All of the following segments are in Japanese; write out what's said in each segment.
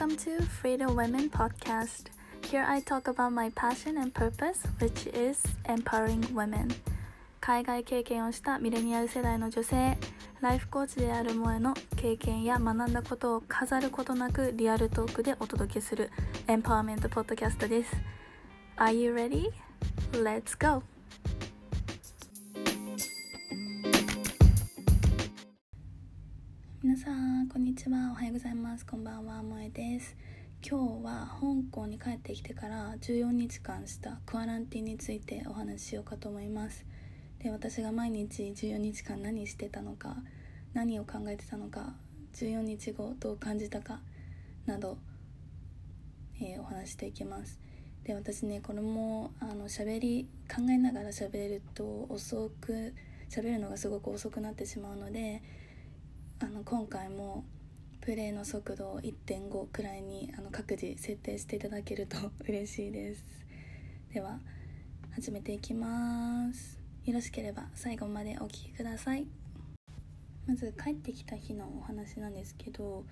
Welcome to Freedom Women Podcast. Here I talk about my passion and purpose, which is empowering women. 海外経験をしたミレニアル世代の女性、ライフコーチである萌えの経験や学んだことを飾ることなくリアルトークでお届けするエンパワーメントポッドキャストです。Are you ready? Let's go! さんこんにちは。おはようございます。こんばんは。萌えです。今日は香港に帰ってきてから14日間したクアランティンについてお話ししようかと思います。で私が毎日14日間何してたのか何を考えてたのか14日後どう感じたかなど、えー、お話していきます。で私ねこれもあの喋り考えながら喋ると遅く喋るのがすごく遅くなってしまうのであの今回もプレイの速度を1.5くらいにあの各自設定していただけると嬉しいです。では始めていきます。よろしければ最後までお聴きください。まず帰ってきた日のお話なんですけど、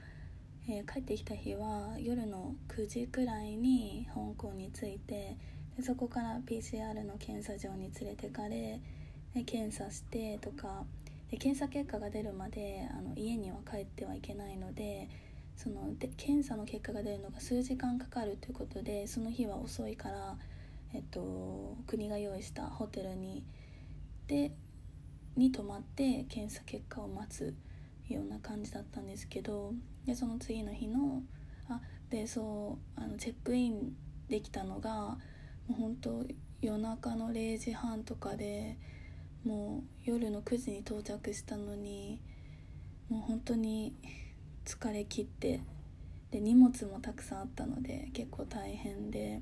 えー、帰ってきた日は夜の9時くらいに香港に着いてでそこから PCR の検査場に連れてかれで検査してとかで検査結果が出るまであの家には帰ってはいけないのでそので検査の結果が出るのが数時間かかるということでその日は遅いから、えっと、国が用意したホテルにでに泊まって検査結果を待つような感じだったんですけどでその次の日のあでそうあのチェックインできたのがもう本当夜中の0時半とかで。もう夜の9時に到着したのにもう本当に疲れ切ってで荷物もたくさんあったので結構大変で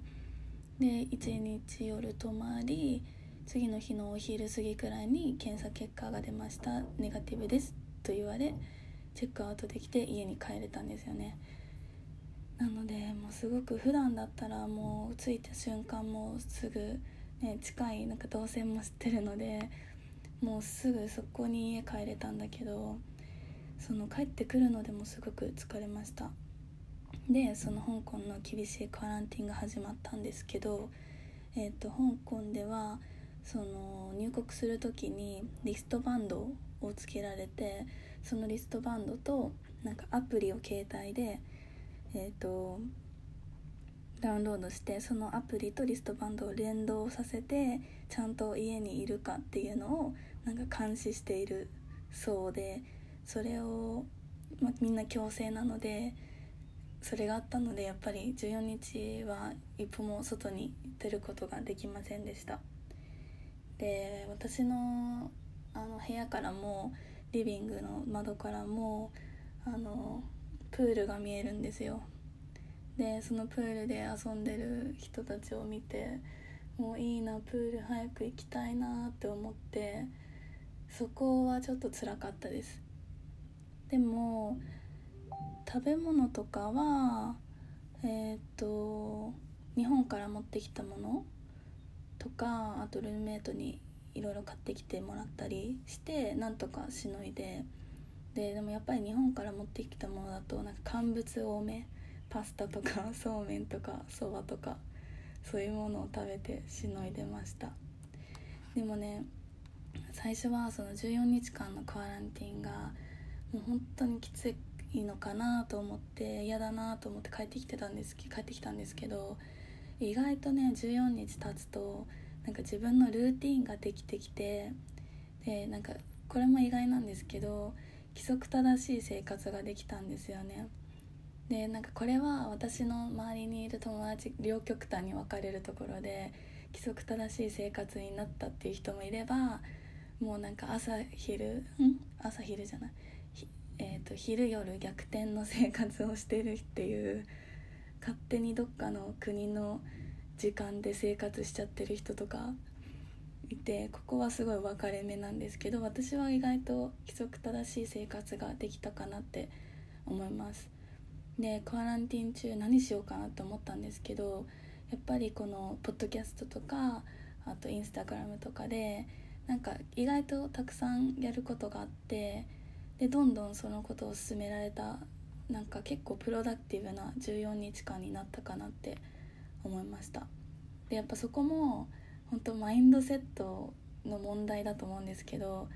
で一日夜泊まり次の日のお昼過ぎくらいに検査結果が出ました。ネガティブですと言われチェックアウトできて家に帰れたんですよね。なのでもうすごく普段だったらもう着いた瞬間もすぐ、ね、近いなんか動線も知ってるのでもうすぐそこに家帰れたんだけどその帰ってくるのでもすごく疲れました。でその香港の厳しいクアランティンが始まったんですけど、えーと、香港ではその入国する時にリストバンドをつけられてそのリストバンドとなんかアプリを携帯でえっ、ー、とダウンロードしてそのアプリとリストバンドを連動させてちゃんと家にいるかっていうのをなんか監視しているそうでそれを、ま、みんな強制なのでそれがあったのでやっぱり14日は一歩も外に出ることができませんでした。で私のあの部屋からもリビングの窓からもあのプールが見えるんですよ。でそのプールで遊んでる人たちを見てもういいなプール早く行きたいなって思ってそこはちょっと辛かったです。でも食べ物とかはえっ、と日本から持ってきたものとかあとルームメイトにいろいろ買ってきてもらったりしてなんとかしのいでででもやっぱり日本から持ってきたものだとなんか乾物多めパスタとかそうめんとかそばとかそういうものを食べてしのいでました。でもね最初はその14日間のクアランティンがもう本当にきついのかなと思って嫌だなと思って帰ってきてたんです帰ってきたんですけど意外とね14日経つとなんか自分のルーティンができてきてでなんかこれも意外なんですけど規則正しい生活ができたんですよね。でなんかこれは私の周りにいる友達両極端に分かれるところで規則正しい生活になったっていう人もいればもうなんか朝昼ん？朝昼じゃない。えーと、昼夜逆転の生活をしてるっていう勝手にどっかの国の時間で生活しちゃってる人とかいてここはすごい分かれ目なんですけど私は意外と規則正しい生活ができたかなって思います。でクアランティン中何しようかなって思ったんですけどやっぱりこのポッドキャストとかあとインスタグラムとかでなんか意外とたくさんやることがあってでどんどんそのことを勧められたなんか結構プロダクティブな14日間になったかなって思いました。でやっぱそこも本当マインドセットの問題だと思うんですけど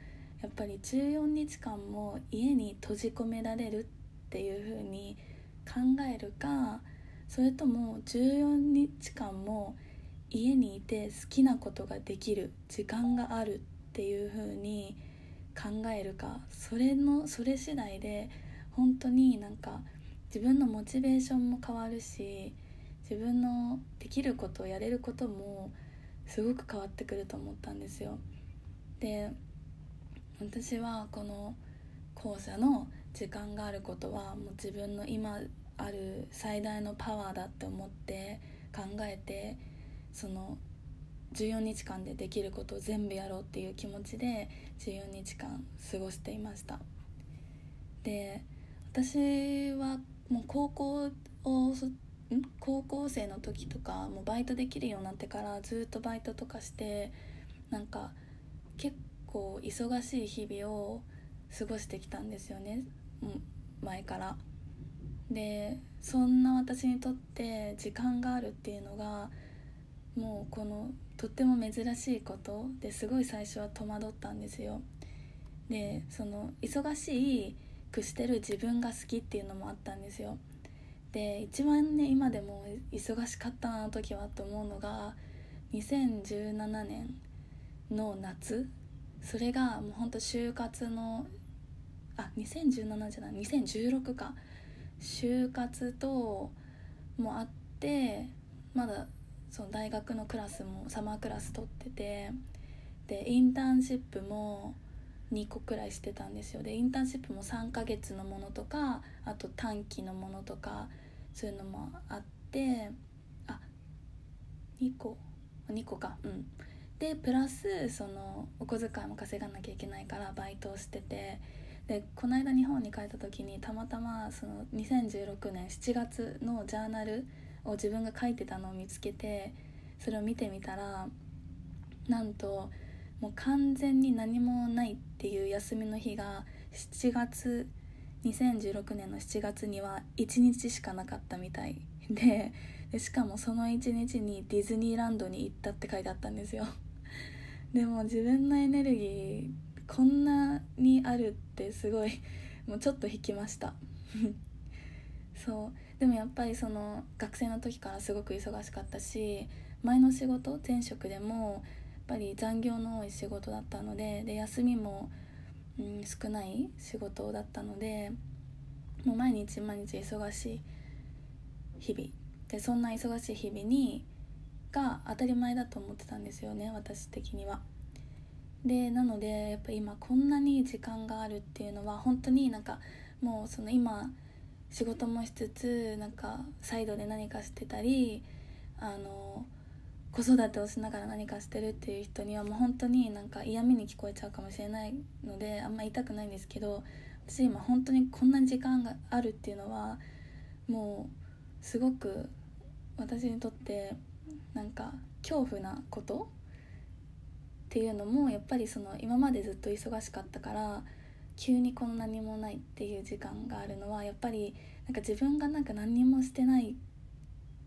やっぱり14日間も家に閉じ込められるっていう風に考えるかそれとも14日間も家にいて好きなことができる時間があるっていう風に考えるかそれのそれ次第で本当になんか自分のモチベーションも変わるし自分のできることやれることもすごく変わってくると思ったんですよ。で私はこの講座の時間があることはもう自分の今ある最大のパワーだって思って考えてその14日間でできることを全部やろうっていう気持ちで14日間過ごしていました。で私はもう高校を高校生の時とかもうバイトできるようになってからずっとバイトとかしてなんか結構忙しい日々を過ごしてきたんですよね。前から。でそんな私にとって時間があるっていうのがもうこのとっても珍しいことですごい最初は戸惑ったんですよ。でその忙しくしてる自分が好きっていうのもあったんですよ。で一番ね今でも忙しかったなの時はと思うのが2017年の夏。それがもうほんと就活のあ2017じゃない2016か。就活ともあってまだその大学のクラスもサマークラス取っててでインターンシップも2個くらいしてたんですよ。でインターンシップも3ヶ月のものとかあと短期のものとかそういうのもあってあ2個2個か。うん。でプラスそのお小遣いも稼がなきゃいけないからバイトをしててでこの間日本に帰った時にたまたまその2016年7月のジャーナルを自分が書いてたのを見つけてそれを見てみたらなんともう完全に何もないっていう休みの日が7月2016年の7月には1日しかなかったみたいででしかもその1日にディズニーランドに行ったって書いてあったんですよ。でも自分のエネルギーこんなにあるってすごい もうちょっと引きました。そう。でもやっぱりその学生の時からすごく忙しかったし前の仕事前職でもやっぱり残業の多い仕事だったのでで休みも、うん、少ない仕事だったのでもう毎日毎日忙しい日々。でそんな忙しい日々にが当たり前だと思ってたんですよね私的には。でなのでやっぱ今こんなに時間があるっていうのは本当になんかもうその今仕事もしつつなんかサイドで何かしてたりあの子育てをしながら何かしてるっていう人にはもう本当になんか嫌味に聞こえちゃうかもしれないのであんま言いたくないんですけど私今本当にこんなに時間があるっていうのはもうすごく私にとってなんか恐怖なことっていうのもやっぱりその今までずっと忙しかったから急にこんなにもないっていう時間があるのはやっぱりなんか自分がなんか何にもしてないっ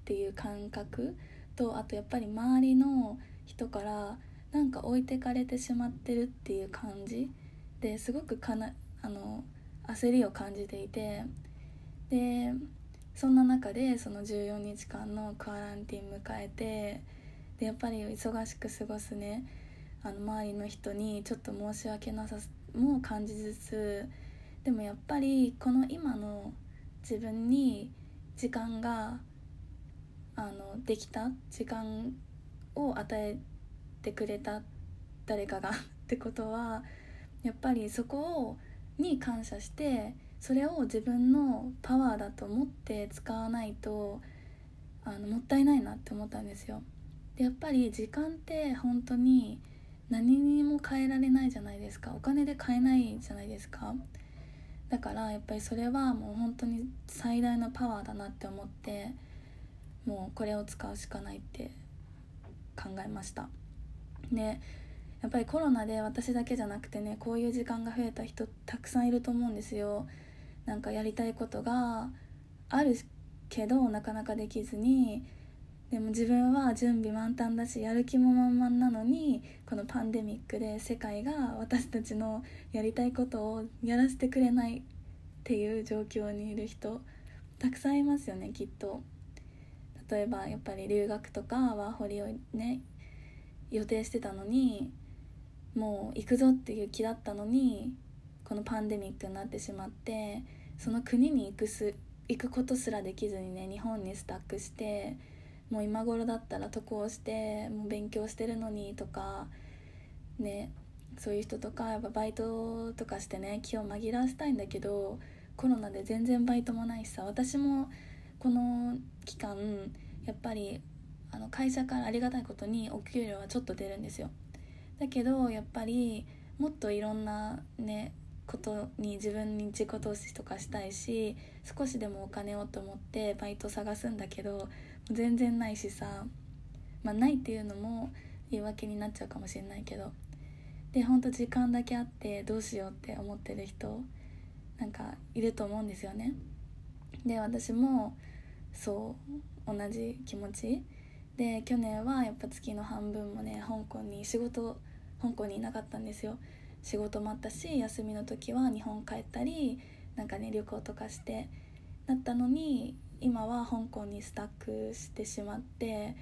ていう感覚とあとやっぱり周りの人からなんか置いてかれてしまってるっていう感じですごくかなあの焦りを感じていてでそんな中でその14日間のクアランティン迎えてでやっぱり忙しく過ごすね。あの周りの人にちょっと申し訳なさも感じつつでもやっぱりこの今の自分に時間があのできた時間を与えてくれた誰かが ってことはやっぱりそこをに感謝してそれを自分のパワーだと思って使わないとあのもったいないなって思ったんですよ。でやっぱり時間って本当に何にも変えられないじゃないですか。お金で買えないじゃないですか。だからやっぱりそれはもう本当に最大のパワーだなって思ってもうこれを使うしかないって考えました。でやっぱりコロナで私だけじゃなくてねこういう時間が増えた人たくさんいると思うんですよ。なんかやりたいことがあるけどなかなかできずにでも自分は準備満タンだしやる気も満々なのにこのパンデミックで世界が私たちのやりたいことをやらせてくれないっていう状況にいる人たくさんいますよねきっと。例えばやっぱり留学とかワーホリをね予定してたのにもう行くぞっていう気だったのにこのパンデミックになってしまってその国に行くす行くことすらできずにね日本にスタックしてもう今頃だったら渡航してもう勉強してるのにとかねそういう人とかやっぱバイトとかしてね気を紛らわせたいんだけどコロナで全然バイトもないしさ私もこの期間やっぱりあの会社からありがたいことにお給料はちょっと出るんですよ。だけどやっぱりもっといろんなねことに自分に自己投資とかしたいし少しでもお金をと思ってバイト探すんだけど全然ないしさ。まあないっていうのも言い訳になっちゃうかもしれないけど。でほんと時間だけあってどうしようって思ってる人なんかいると思うんですよね。で私もそう同じ気持ち。で去年はやっぱ月の半分もね香港に仕事香港にいなかったんですよ。仕事もあったし休みの時は日本帰ったりなんかね旅行とかしてだったのに今は香港にスタックしてしまって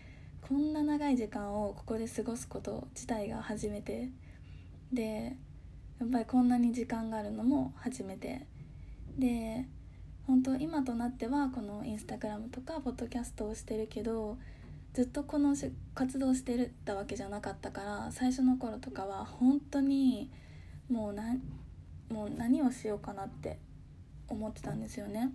こんな長い時間をここで過ごすこと自体が初めてでやっぱりこんなに時間があるのも初めてで本当今となってはこのインスタグラムとかポッドキャストをしてるけどずっとこの活動してるたわけじゃなかったから最初の頃とかは本当にもうもう何をしようかなって思ってたんですよね。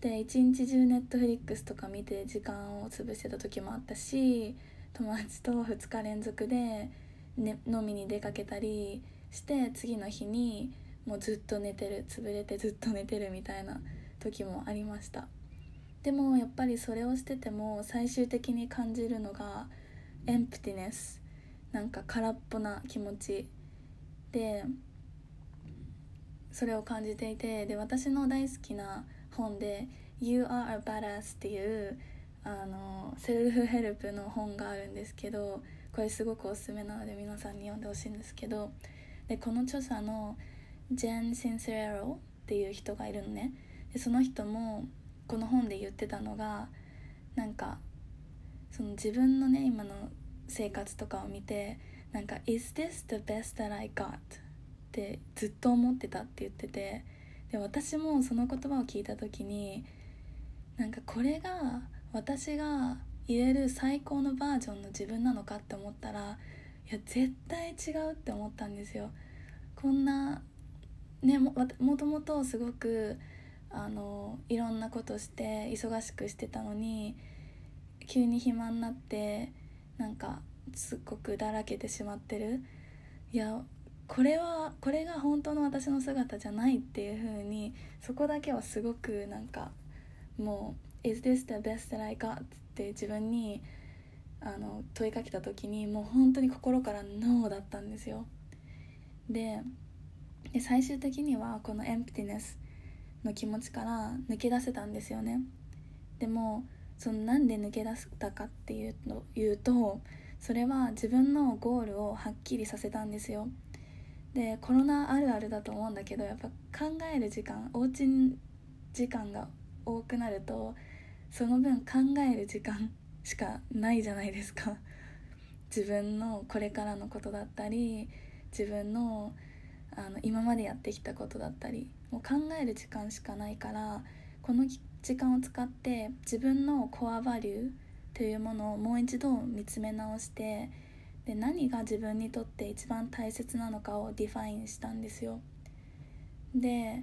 で一日中ネットフリックスとか見て時間を潰してた時もあったし友達と2日連続で、ね、飲みに出かけたりして次の日にもうずっと寝てる潰れてずっと寝てるみたいな時もありました。でもやっぱりそれをしてても最終的に感じるのがエンプティネスなんか空っぽな気持ち。でそれを感じていてで私の大好きな本で「You are a badass」っていうあのセルフヘルプの本があるんですけどこれすごくおすすめなので皆さんに読んでほしいんですけどでこの著者のジェン・シンセレロっていう人がいるのねでその人もこの本で言ってたのがなんかその自分のね今の生活とかを見てなんか「Is this the best that I got?」ってずっと思ってたって言っててで私もその言葉を聞いた時になんかこれが私が入れる最高のバージョンの自分なのかって思ったらいや絶対違うって思ったんですよ。こんなねももともとすごくあのいろんなことして忙しくしてたのに急に暇になってなんかすっごくだらけてしまってるいやこれはこれが本当の私の姿じゃないっていう風にそこだけはすごくなんかもう「Is this the best that I got?」って自分にあの問いかけた時にもう本当に心から「ノー」だったんですよ。でで最終的にはこのエンプティネスの気持ちから抜け出せたんですよね。でもそのなんで抜け出したかっていうの言うとそれは自分のゴールをはっきりさせたんですよ。でコロナあるあるだと思うんだけどやっぱ考える時間おうち時間が多くなるとその分考える時間 しかないじゃないですか。自分のこれからのことだったり自分のあの今までやってきたことだったりもう考える時間しかないからこの時間を使って自分の core value というものをもう一度見つめ直してで何が自分にとって一番大切なのかを define したんですよで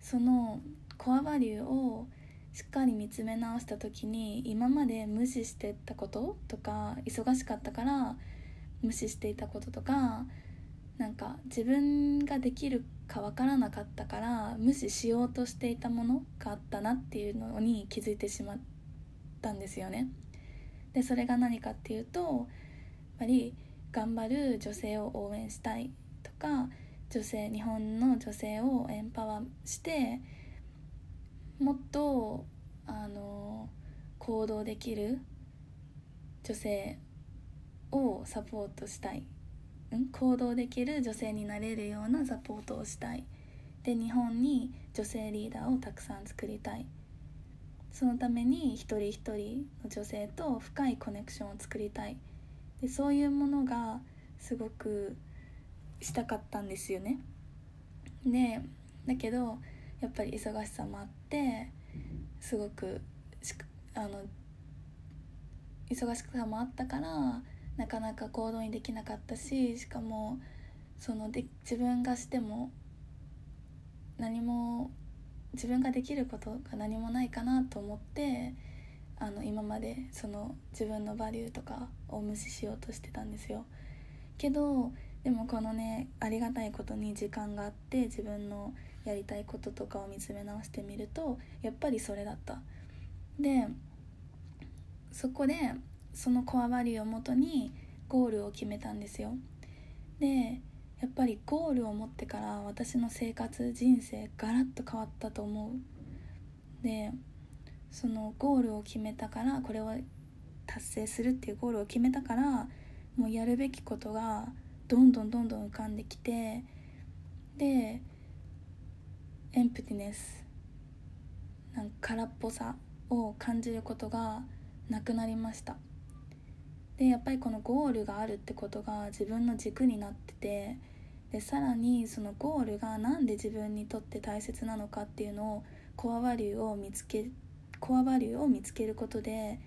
そのコアバリューをしっかり見つめ直した時に今まで無視してたこととか忙しかったから無視していたこととかなんか自分ができるか分からなかったから無視しようとしていたものがあったなっていうのに気づいてしまったんですよね。でそれが何かっていうとっぱり頑張る女性を応援したいとか女性日本の女性をエンパワーしてもっとあの行動できる女性をサポートしたい、うん、行動できる女性になれるようなサポートをしたい。で日本に女性リーダーをたくさん作りたい。そのために一人一人の女性と深いコネクションを作りたい。でそういうものがすごくしたかったんですよね。でだけどやっぱり忙しさもあってすごくあの忙しさもあったからなかなか行動にできなかったししかもそので自分がしても何も自分ができることが何もないかなと思ってあの今までその自分のバリューとかを無視しようとしてたんですよ。けどでもこのねありがたいことに時間があって自分のやりたいこととかを見つめ直してみるとやっぱりそれだった。でそこでそのコアバリューをもとにゴールを決めたんですよ。でやっぱりゴールを持ってから私の生活人生ガラッと変わったと思う。でそのゴールを決めたからこれを達成するっていうゴールを決めたからもうやるべきことがどんどんどんどん浮かんできてでエンプティネスなんか空っぽさを感じることがなくなりました。でやっぱりこのゴールがあるってことが自分の軸になっててでさらにそのゴールが何で自分にとって大切なのかっていうのをコアバリューを見つけコアバリューを見つけることで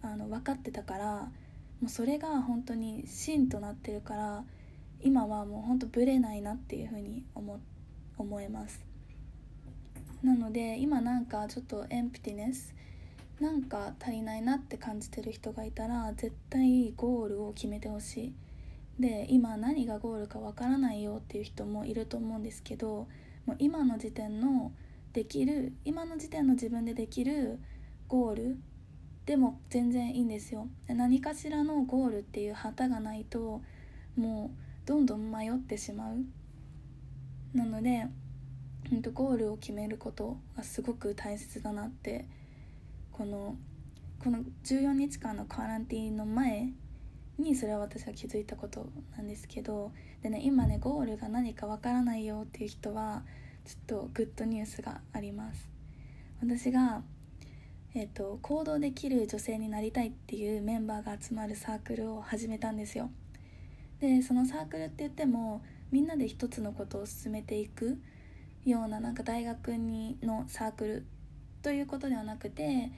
あの分かってたからもうそれが本当に芯となってるから今はもう本当ブレないなっていうふうに思思えます。なので今なんかちょっとエンプティネスなんか足りないなって感じてる人がいたら絶対ゴールを決めてほしい。で今何がゴールかわからないよっていう人もいると思うんですけどもう今の時点のできる今の時点の自分でできるゴールでも全然いいんですよ。何かしらのゴールっていう旗がないともうどんどん迷ってしまう。なのでゴールを決めることがすごく大切だなってこのこの14日間のカランティーの前にそれは私は気づいたことなんですけどでね今ねゴールが何かわからないよっていう人はちょっとグッドニュースがあります。私が、えーと、行動できる女性になりたいっていうメンバーが集まるサークルを始めたんですよ。でそのサークルって言ってもみんなで一つのことを進めていくようななんか大学にのサークルということではなくて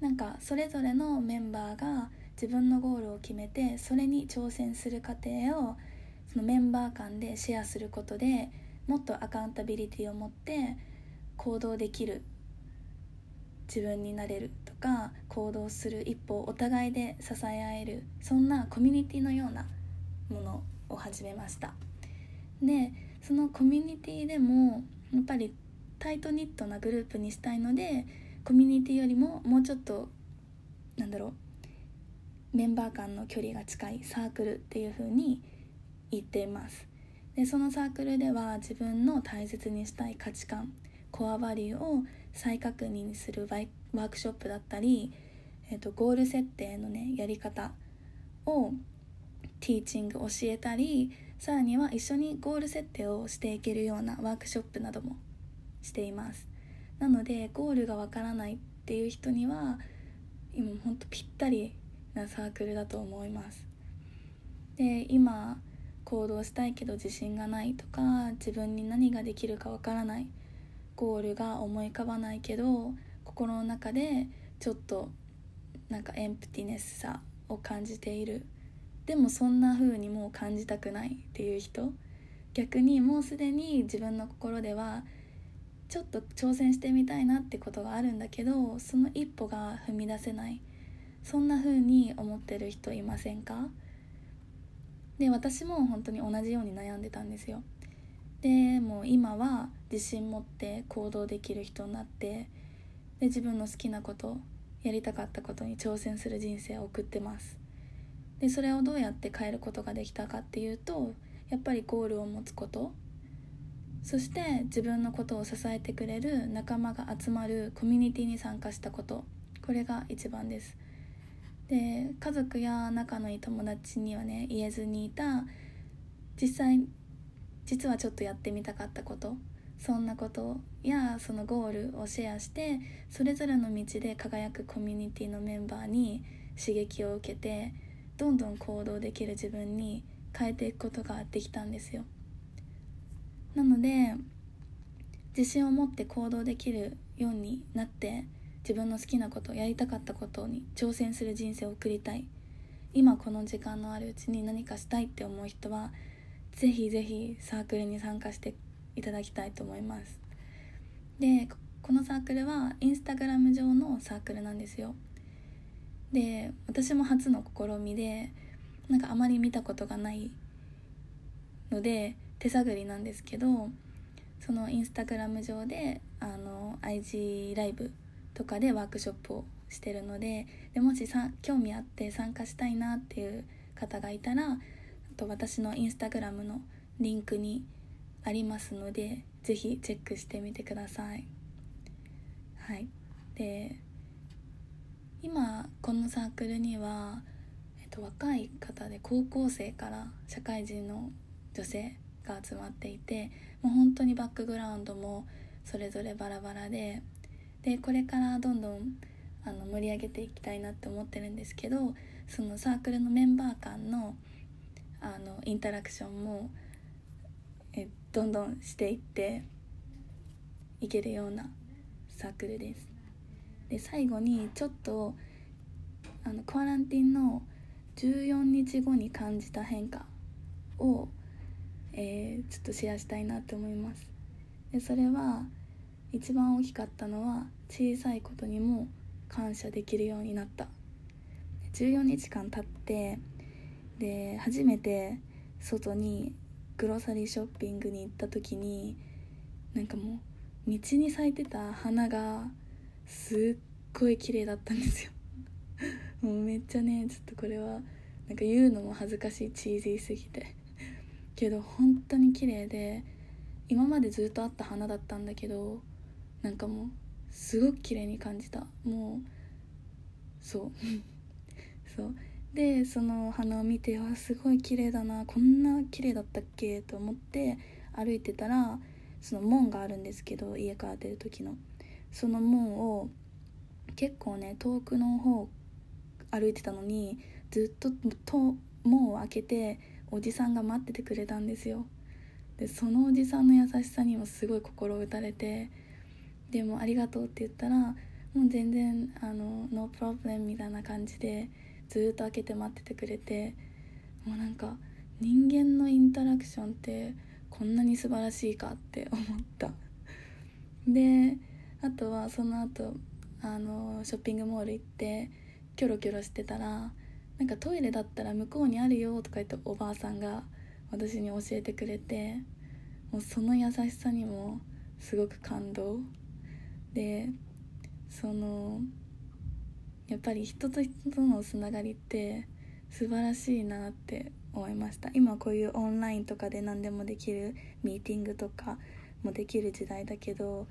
なんかそれぞれのメンバーが自分のゴールを決めてそれに挑戦する過程をそのメンバー間でシェアすることでもっとアカウンタビリティを持って行動できる自分になれるとか行動する一歩をお互いで支え合えるそんなコミュニティのようなものを始めました。でそのコミュニティでもやっぱりタイトニットなグループにしたいのでコミュニティよりももうちょっとなんだろうメンバー間の距離が近いサークルっていう風に言っています。でそのサークルでは自分の大切にしたい価値観コアバリューを再確認するワークショップだったり、えーと、ゴール設定のねやり方をティーチング教えたりさらには一緒にゴール設定をしていけるようなワークショップなどもしています。なのでゴールがわからないっていう人には今ほんとぴったりなサークルだと思います。で今行動したいけど自信がないとか自分に何ができるかわからないゴールが思い浮かばないけど心の中でちょっとなんかエンプティネスさを感じている。でもそんな風にもう感じたくないっていう人逆にもうすでに自分の心ではちょっと挑戦してみたいなってことがあるんだけどその一歩が踏み出せない。そんな風に思ってる人いませんか？で私も本当に同じように悩んでたんですよ。でもう今は自信持って行動できる人になってで自分の好きなことやりたかったことに挑戦する人生を送ってます。でそれをどうやって変えることができたかっていうとやっぱりゴールを持つこと。そして自分のことを支えてくれる仲間が集まるコミュニティに参加したこと。これが一番です。で家族や仲のいい友達にはね言えずにいた実際実はちょっとやってみたかったことそんなことやそのゴールをシェアしてそれぞれの道で輝くコミュニティのメンバーに刺激を受けてどんどん行動できる自分に変えていくことができたんですよ。なので自信を持って行動できるようになって自分の好きなことやりたかったことに挑戦する人生を送りたい。今この時間のあるうちに何かしたいって思う人はぜひぜひサークルに参加していただきたいと思います。でこのサークルはインスタグラム上のサークルなんですよ。で私も初の試みでなんかあまり見たことがないので手探りなんですけどそのインスタグラム上であの IG ライブとかでワークショップをしてるのででもしさ興味あって参加したいなっていう方がいたらと私のインスタグラムのリンクにありますので是非チェックしてみてください。はい。で今このサークルには、えっと、若い方で高校生から社会人の女性が集まっていてもう本当にバックグラウンドもそれぞれバラバラででこれからどんどんあの盛り上げていきたいなって思ってるんですけどそのサークルのメンバー間のあのインタラクションもえどんどんしていっていけるようなサークルです。で最後にちょっとあのクアランティンの14日後に感じた変化を、えー、ちょっとシェアしたいなって思います。でそれは一番大きかったのは小さいことにも感謝できるようになった。14日間経ってで初めて外にグロサリーショッピングに行った時になんかもう道に咲いてた花がすっごい綺麗だったんですよ。もうめっちゃねちょっとこれはなんか言うのも恥ずかしいチーズーすぎて。けど本当に綺麗で今までずっとあった花だったんだけどなんかもうすごく綺麗に感じた。もうそう。そう。でその花を見てわすごい綺麗だな。こんな綺麗だったっけ？と思って歩いてたらその門があるんですけど家から出る時の。その門を結構ね遠くの方歩いてたのにずっとと門を開けておじさんが待っててくれたんですよ。でそのおじさんの優しさにもすごい心打たれてでも「ありがとう」って言ったらもう全然あのノープロブレムみたいな感じでずっと開けて待っててくれてもうなんか人間のインタラクションってこんなに素晴らしいかって思った。であとはその後あのショッピングモール行ってキョロキョロしてたらなんかトイレだったら向こうにあるよとか言っておばあさんが私に教えてくれてもうその優しさにもすごく感動。でそのやっぱり人と人とのつながりって素晴らしいなって思いました。今こういうオンラインとかで何でもできるミーティングとかもできる時代だけど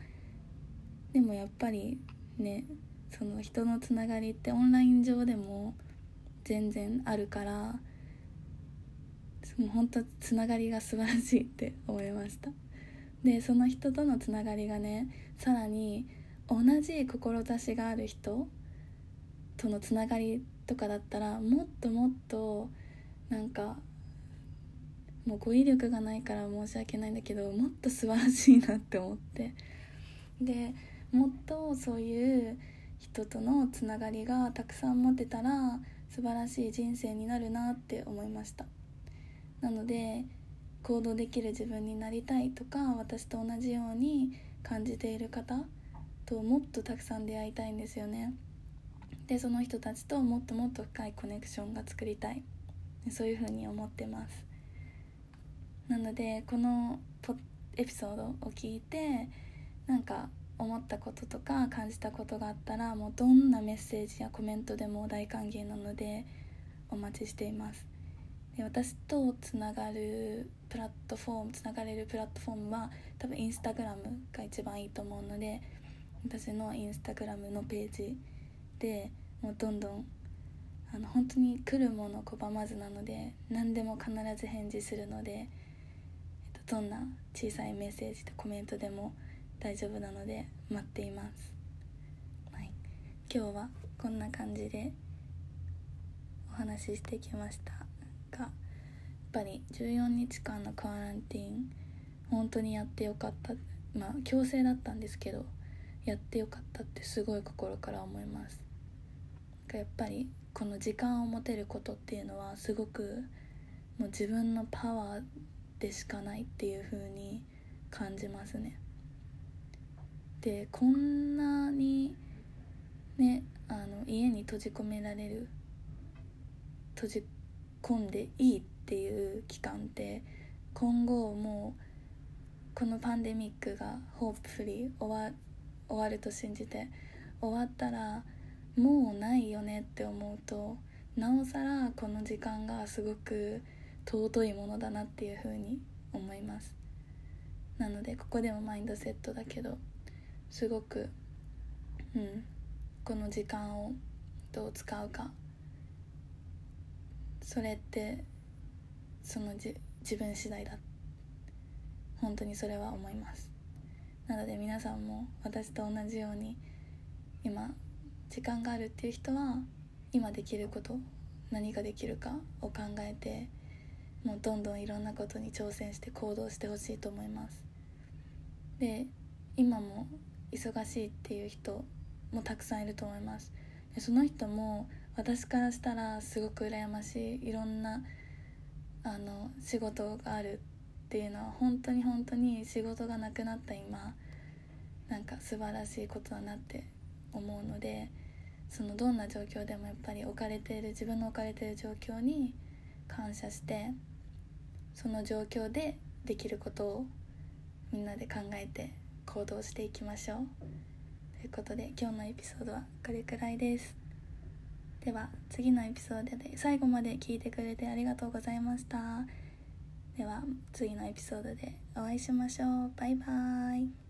でもやっぱりねその人のつながりってオンライン上でも全然あるからもう本当つながりが素晴らしいって思いました。でその人とのつながりがねさらに同じ志がある人とのつながりとかだったらもっともっとなんかもう語彙力がないから申し訳ないんだけどもっと素晴らしいなって思って。でもっとそういう人とのつながりがたくさん持てたら素晴らしい人生になるなって思いました。なので行動できる自分になりたいとか私と同じように感じている方ともっとたくさん出会いたいんですよね。でその人たちともっともっと深いコネクションが作りたい。そういうふうに思ってます。なのでこのエピソードを聞いてなんか思ったこととか感じたことがあったらもうどんなメッセージやコメントでも大歓迎なのでお待ちしています。で私とつながるプラットフォームつながれるプラットフォームは多分インスタグラムが一番いいと思うので私のインスタグラムのページでもうどんどんあの本当に来るもの拒まずなので何でも必ず返事するので、どんな小さいメッセージとコメントでも大丈夫なので待っています、はい、今日はこんな感じでお話ししてきました。ぱり14日間のクアランティーン本当にやってよかった。まあ強制だったんですけどやってよかったってすごい心から思います。やっぱりこの時間を持てることっていうのはすごくもう自分のパワーでしかないっていう風に感じますね。でこんなにねあの家に閉じ込められる閉じ込んでいいっていう期間って今後もうこのパンデミックがホープフリー終わ終わると信じて終わったらもうないよねって思うとなおさらこの時間がすごく尊いものだなっていうふうに思います。なのでここでもマインドセットだけどすごくうんこの時間をどう使うかそれってそのじ自分次第だ。本当にそれは思います。なので皆さんも私と同じように今時間があるっていう人は今できること何ができるかを考えてもうどんどんいろんなことに挑戦して行動してほしいと思います。で今も忙しいっていう人もたくさんいると思います。でその人も私からしたらすごく羨ましい。いろんなあの仕事があるっていうのは本当に本当に仕事がなくなった今なんか素晴らしいことだなって思うのでそのどんな状況でもやっぱり置かれている自分の置かれている状況に感謝してその状況でできることをみんなで考えて行動していきましょう。ということで今日のエピソードはこれくらいです。では次のエピソードで最後まで聞いてくれてありがとうございました。では次のエピソードでお会いしましょう。バイバーイ。